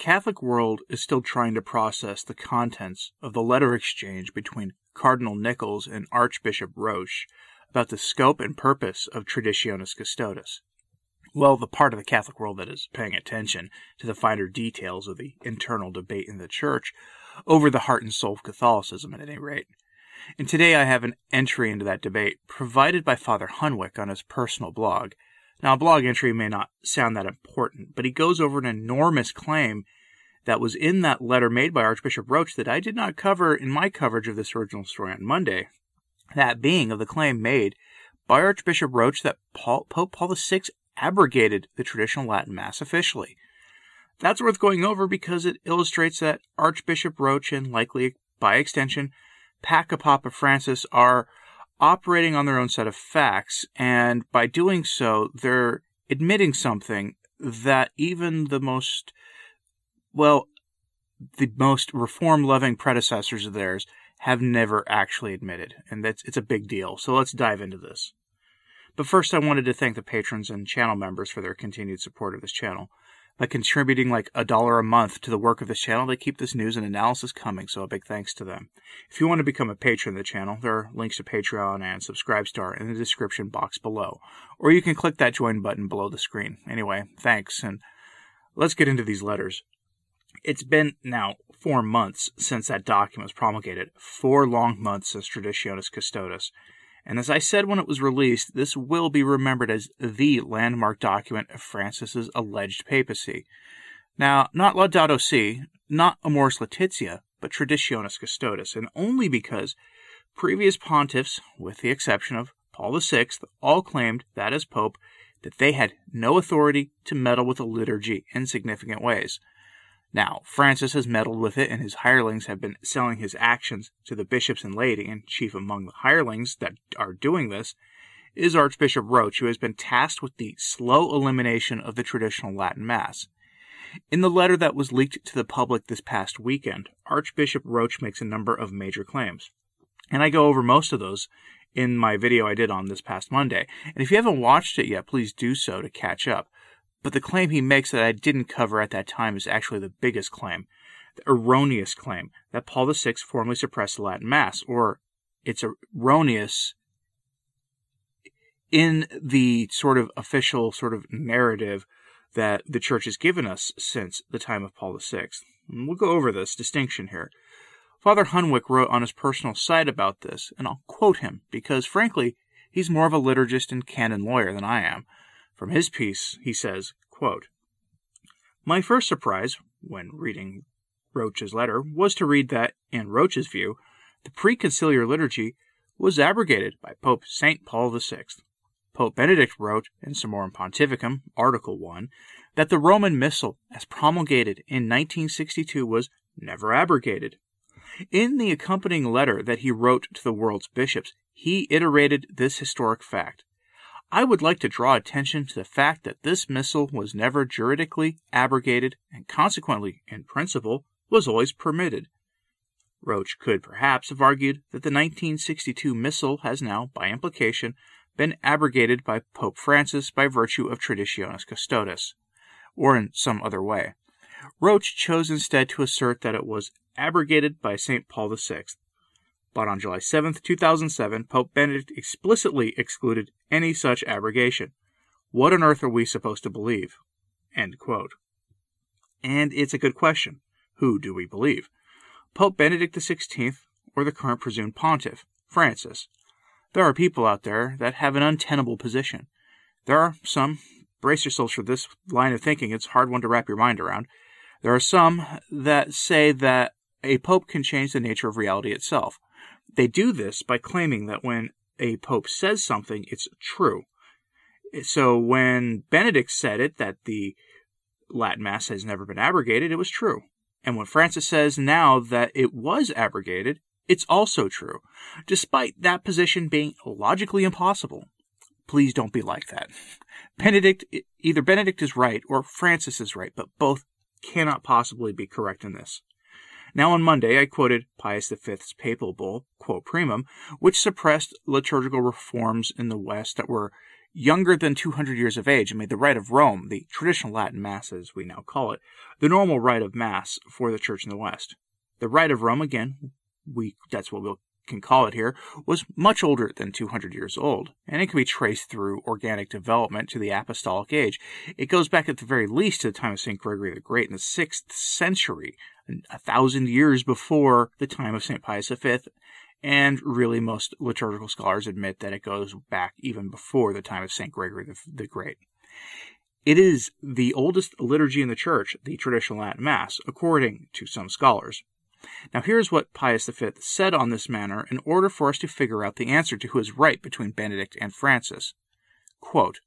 Catholic world is still trying to process the contents of the letter exchange between Cardinal Nichols and Archbishop Roche about the scope and purpose of Traditionis Custodes. Well, the part of the Catholic world that is paying attention to the finer details of the internal debate in the Church over the heart and soul of Catholicism, at any rate. And today I have an entry into that debate provided by Father Hunwicke on his personal blog. Now, a blog entry may not sound that important, but he goes over an enormous claim that was in that letter made by Archbishop Roche that I did not cover in my coverage of this original story on Monday. That being of the claim made by Archbishop Roche that Paul, Pope Paul VI abrogated the traditional Latin Mass officially. That's worth going over because it illustrates that Archbishop Roche and likely by extension Papa Francis are operating on their own set of facts, and by doing so, they're admitting something that even the most, well, the most reform loving predecessors of theirs have never actually admitted, and that's it's a big deal. So let's dive into this. But first, I wanted to thank the patrons and channel members for their continued support of this channel by contributing like a dollar a month to the work of this channel. They keep this news and analysis coming, so a big thanks to them. If you want to become a patron of the channel, there are links to Patreon and Subscribestar in the description box below, or you can click that join button below the screen. Anyway, thanks, and let's get into these letters. It's been now four months since that document was promulgated, four long months as Traditionis Custodes. And as I said when it was released, this will be remembered as the landmark document of Francis's alleged papacy. Now, not Laudato Si, not Amoris Laetitia, but Traditionis Custodes, and only because previous pontiffs, with the exception of Paul VI, all claimed that as Pope, that they had no authority to meddle with the liturgy in significant ways. Now, Francis has meddled with it, and his hirelings have been selling his actions to the bishops and laity, and chief among the hirelings that are doing this is Archbishop Roche, who has been tasked with the slow elimination of the traditional Latin Mass. In the letter that was leaked to the public this past weekend, Archbishop Roche makes a number of major claims. And I go over most of those in my video I did on this past Monday. And if you haven't watched it yet, please do so to catch up. But the claim he makes that I didn't cover at that time is actually the biggest claim, the erroneous claim that Paul VI formally suppressed the Latin Mass, or it's erroneous in the sort of official sort of narrative that the church has given us since the time of Paul VI. And we'll go over this distinction here. Father Hunwicke wrote on his personal site about this, and I'll quote him because, frankly, he's more of a liturgist and canon lawyer than I am. From his piece, he says, My first surprise, when reading Roche's letter, was to read that, in Roche's view, the preconciliar liturgy was abrogated by Pope St. Paul VI. Pope Benedict wrote in Summorum Pontificum, Article 1, that the Roman Missal, as promulgated in 1962, was never abrogated. In the accompanying letter that he wrote to the world's bishops, he iterated this historic fact. I would like to draw attention to the fact that this missal was never juridically abrogated and consequently, in principle, was always permitted. Roche could perhaps have argued that the 1962 missal has now, by implication, been abrogated by Pope Francis by virtue of Traditionis custodes, or in some other way. Roche chose instead to assert that it was abrogated by St. Paul VI, but on July 7, 2007, Pope Benedict explicitly excluded any such abrogation. What on earth are we supposed to believe? And it's a good question. Who do we believe? Pope Benedict XVI or the current presumed pontiff, Francis? There are people out there that have an untenable position. There are some, brace yourselves for this line of thinking, it's a hard one to wrap your mind around. There are some that say that a pope can change the nature of reality itself. They do this by claiming that when a pope says something, it's true. So when Benedict said it, that the Latin Mass has never been abrogated, it was true. And when Francis says now that it was abrogated, it's also true, despite that position being logically impossible. Please don't be like that. Benedict, either Benedict is right or Francis is right, but both cannot possibly be correct in this. Now, on Monday, I quoted Pius V's papal bull, Quo Primum, which suppressed liturgical reforms in the West that were younger than 200 years of age and made the Rite of Rome, the traditional Latin Mass as we now call it, the normal rite of Mass for the Church in the West. The Rite of Rome, again, we that's what we can call it here, was much older than 200 years old, and it can be traced through organic development to the Apostolic Age. It goes back at the very least to the time of St. Gregory the Great in the 6th century, a thousand years before the time of St. Pius V, and really most liturgical scholars admit that it goes back even before the time of St. Gregory the, the Great. It is the oldest liturgy in the Church, the traditional Latin Mass, according to some scholars. Now, here's what Pius V said on this matter in order for us to figure out the answer to who is right between Benedict and Francis. Quote,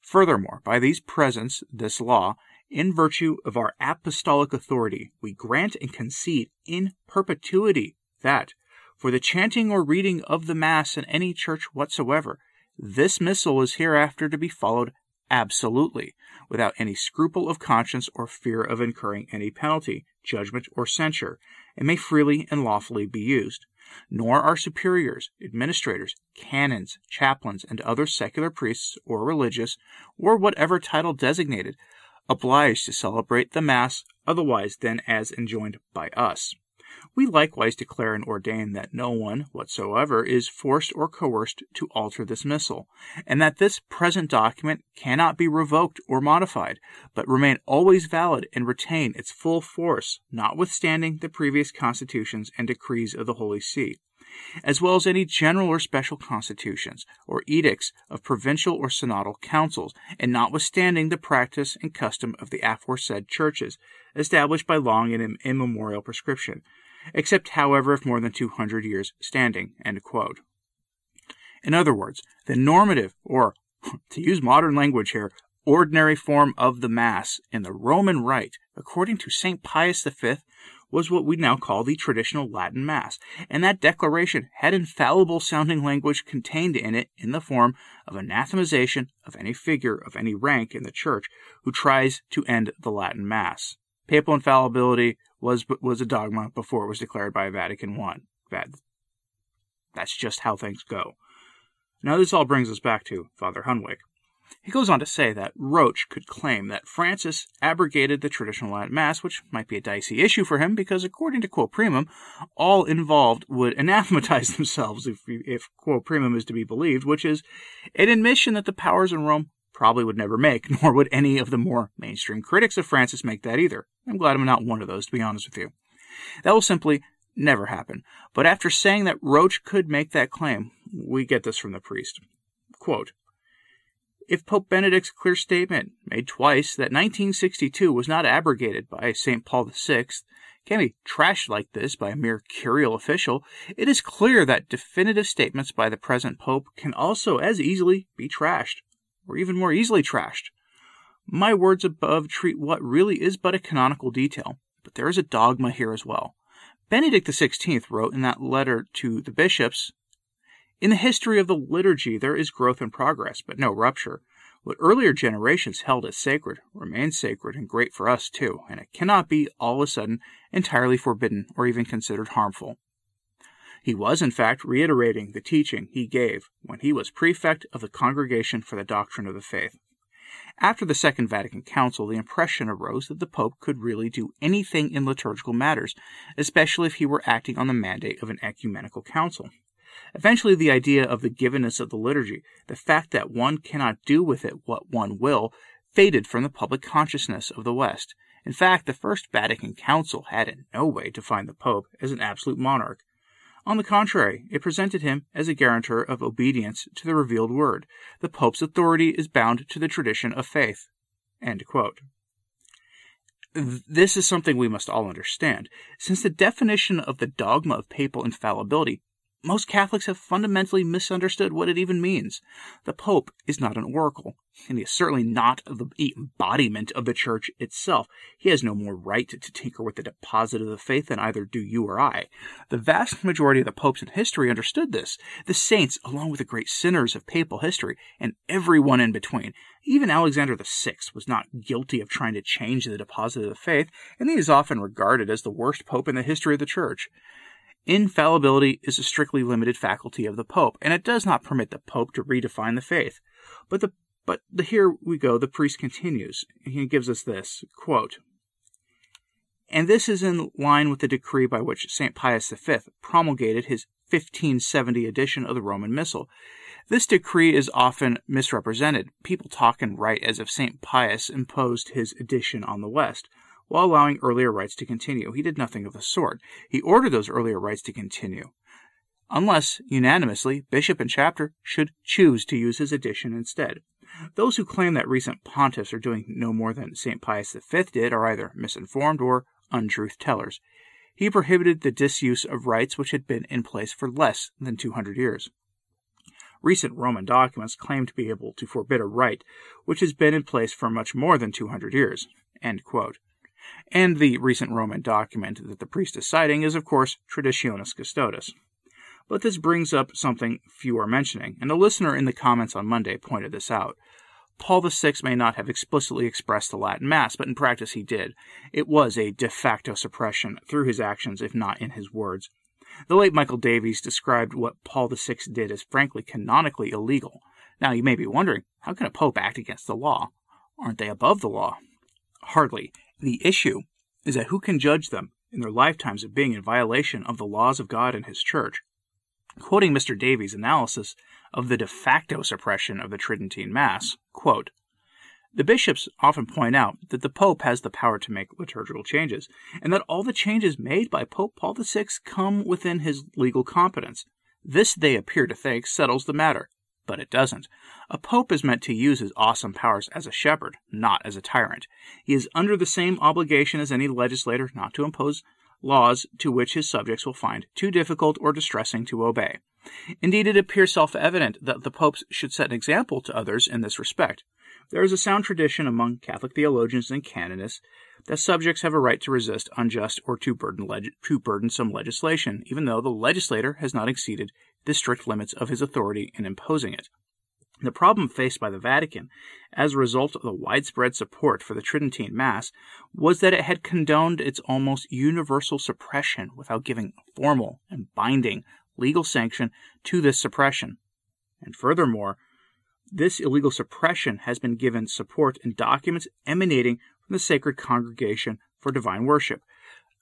Furthermore, by these presents, this law, in virtue of our apostolic authority, we grant and concede in perpetuity that, for the chanting or reading of the Mass in any church whatsoever, this missal is hereafter to be followed absolutely, without any scruple of conscience or fear of incurring any penalty, judgment, or censure, and may freely and lawfully be used. Nor are superiors, administrators, canons, chaplains, and other secular priests or religious, or whatever title designated, obliged to celebrate the Mass otherwise than as enjoined by us. We likewise declare and ordain that no one whatsoever is forced or coerced to alter this missal, and that this present document cannot be revoked or modified, but remain always valid and retain its full force, notwithstanding the previous constitutions and decrees of the Holy See as well as any general or special constitutions, or edicts of provincial or synodal councils, and notwithstanding the practice and custom of the aforesaid churches, established by long and immemorial prescription, except, however, if more than 200 years standing. In other words, the normative, or, to use modern language here, ordinary form of the Mass in the Roman Rite, according to St. Pius V, was what we now call the traditional Latin Mass, and that declaration had infallible sounding language contained in it in the form of anathemization of any figure of any rank in the Church who tries to end the Latin Mass. Papal infallibility was was a dogma before it was declared by Vatican I. That's just how things go. Now, this all brings us back to Father Hunwicke. He goes on to say that Roche could claim that Francis abrogated the traditional Latin Mass, which might be a dicey issue for him because, according to Quo Primum, all involved would anathematize themselves if, if Quo Primum is to be believed, which is an admission that the powers in Rome probably would never make, nor would any of the more mainstream critics of Francis make that either. I'm glad I'm not one of those, to be honest with you. That will simply never happen. But after saying that Roche could make that claim, we get this from the priest. Quote, if Pope Benedict's clear statement, made twice, that 1962 was not abrogated by St. Paul VI, can be trashed like this by a mere curial official, it is clear that definitive statements by the present Pope can also as easily be trashed, or even more easily trashed. My words above treat what really is but a canonical detail, but there is a dogma here as well. Benedict XVI wrote in that letter to the bishops in the history of the liturgy, there is growth and progress, but no rupture. What earlier generations held as sacred remains sacred and great for us too, and it cannot be all of a sudden entirely forbidden or even considered harmful. He was, in fact, reiterating the teaching he gave when he was prefect of the Congregation for the Doctrine of the Faith. After the Second Vatican Council, the impression arose that the Pope could really do anything in liturgical matters, especially if he were acting on the mandate of an ecumenical council. Eventually, the idea of the givenness of the liturgy, the fact that one cannot do with it what one will, faded from the public consciousness of the West. In fact, the First Vatican Council had in no way defined the Pope as an absolute monarch. On the contrary, it presented him as a guarantor of obedience to the revealed word. The Pope's authority is bound to the tradition of faith. This is something we must all understand, since the definition of the dogma of papal infallibility most Catholics have fundamentally misunderstood what it even means. The Pope is not an oracle, and he is certainly not the embodiment of the Church itself. He has no more right to tinker with the deposit of the faith than either do you or I. The vast majority of the popes in history understood this. The saints, along with the great sinners of papal history, and everyone in between. Even Alexander VI was not guilty of trying to change the deposit of the faith, and he is often regarded as the worst pope in the history of the Church. Infallibility is a strictly limited faculty of the Pope, and it does not permit the Pope to redefine the faith. But the but the, here we go. The priest continues. And he gives us this quote. And this is in line with the decree by which St. Pius V promulgated his 1570 edition of the Roman Missal. This decree is often misrepresented. People talk and write as if St. Pius imposed his edition on the West, while allowing earlier rites to continue. He did nothing of the sort. He ordered those earlier rites to continue unless unanimously bishop and chapter should choose to use his edition instead. Those who claim that recent pontiffs are doing no more than St. Pius V did are either misinformed or untruth tellers. He prohibited the disuse of rites which had been in place for less than 200 years. Recent Roman documents claim to be able to forbid a rite which has been in place for much more than 200 years. And the recent Roman document that the priest is citing is, of course, Traditionis Custodes. But this brings up something few are mentioning, and a listener in the comments on Monday pointed this out. Paul VI may not have explicitly expressed the Latin Mass, but in practice he did. It was a de facto suppression through his actions, if not in his words. The late Michael Davies described what Paul VI did as frankly canonically illegal. Now you may be wondering, how can a pope act against the law? Aren't they above the law? Hardly. The issue is that who can judge them in their lifetimes of being in violation of the laws of God and his church? Quoting Mr. Davies' analysis of the de facto suppression of the Tridentine Mass, quote, the bishops often point out that the Pope has the power to make liturgical changes, and that all the changes made by Pope Paul VI come within his legal competence. This, they appear to think, settles the matter, but it doesn't. A pope is meant to use his awesome powers as a shepherd, not as a tyrant. He is under the same obligation as any legislator not to impose laws to which his subjects will find too difficult or distressing to obey. Indeed, it appears self evident that the popes should set an example to others in this respect. There is a sound tradition among Catholic theologians and canonists that subjects have a right to resist unjust or too, burden leg- too burdensome legislation, even though the legislator has not exceeded the strict limits of his authority in imposing it. The problem faced by the Vatican, as a result of the widespread support for the Tridentine Mass, was that it had condoned its almost universal suppression without giving formal and binding legal sanction to this suppression. And furthermore, this illegal suppression has been given support in documents emanating from the Sacred Congregation for Divine Worship.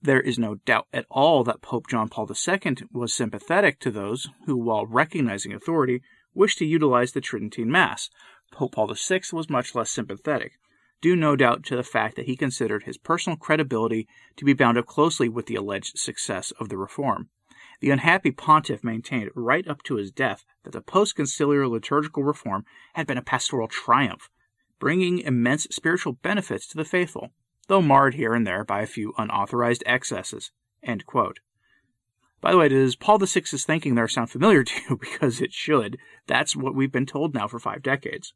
There is no doubt at all that Pope John Paul II was sympathetic to those who, while recognizing authority, wished to utilize the Tridentine Mass. Pope Paul VI was much less sympathetic, due no doubt to the fact that he considered his personal credibility to be bound up closely with the alleged success of the reform. The unhappy pontiff maintained right up to his death that the post conciliar liturgical reform had been a pastoral triumph, bringing immense spiritual benefits to the faithful, though marred here and there by a few unauthorized excesses. By the way, does Paul VI's thinking there sound familiar to you? Because it should. That's what we've been told now for five decades.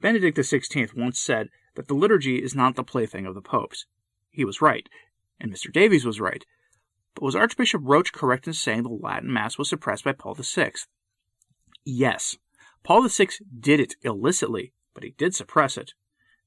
Benedict XVI once said that the liturgy is not the plaything of the popes. He was right, and Mr. Davies was right. But was Archbishop Roche correct in saying the Latin Mass was suppressed by Paul VI? Yes. Paul VI did it illicitly, but he did suppress it.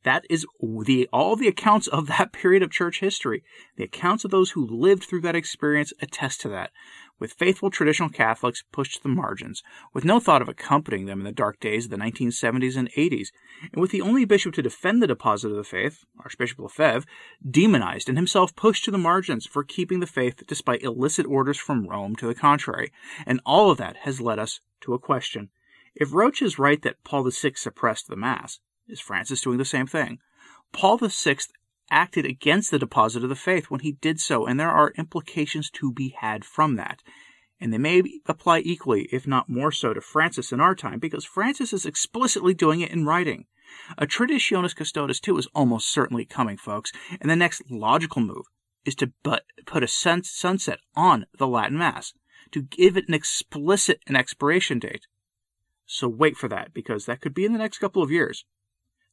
That is the all the accounts of that period of church history. The accounts of those who lived through that experience attest to that. With faithful traditional Catholics pushed to the margins, with no thought of accompanying them in the dark days of the 1970s and 80s, and with the only bishop to defend the deposit of the faith, Archbishop Lefebvre, demonized and himself pushed to the margins for keeping the faith despite illicit orders from Rome to the contrary. And all of that has led us to a question. If Roche is right that Paul VI suppressed the Mass, is Francis doing the same thing? Paul VI acted against the deposit of the faith when he did so, and there are implications to be had from that. And they may apply equally, if not more so, to Francis in our time, because Francis is explicitly doing it in writing. A Traditionis Custodes too is almost certainly coming, folks, and the next logical move is to but put a sunset on the Latin Mass, to give it an explicit an expiration date. So wait for that, because that could be in the next couple of years.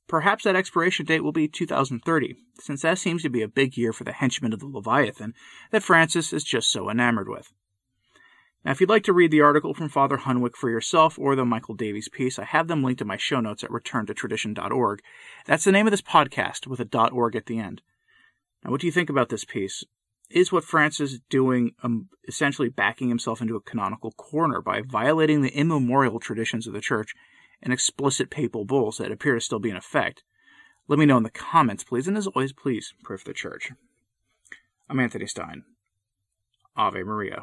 Perhaps that expiration date will be 2030, since that seems to be a big year for the henchmen of the Leviathan that Francis is just so enamored with. Now, if you'd like to read the article from Father Hunwicke for yourself or the Michael Davies piece, I have them linked in my show notes at returntotradition.org. That's the name of this podcast with a .org at the end. Now, what do you think about this piece? Is what Francis is doing um, essentially backing himself into a canonical corner by violating the immemorial traditions of the Church and explicit papal bulls that appear to still be in effect, let me know in the comments, please. And as always, please pray for the church. I'm Anthony Stine. Ave Maria.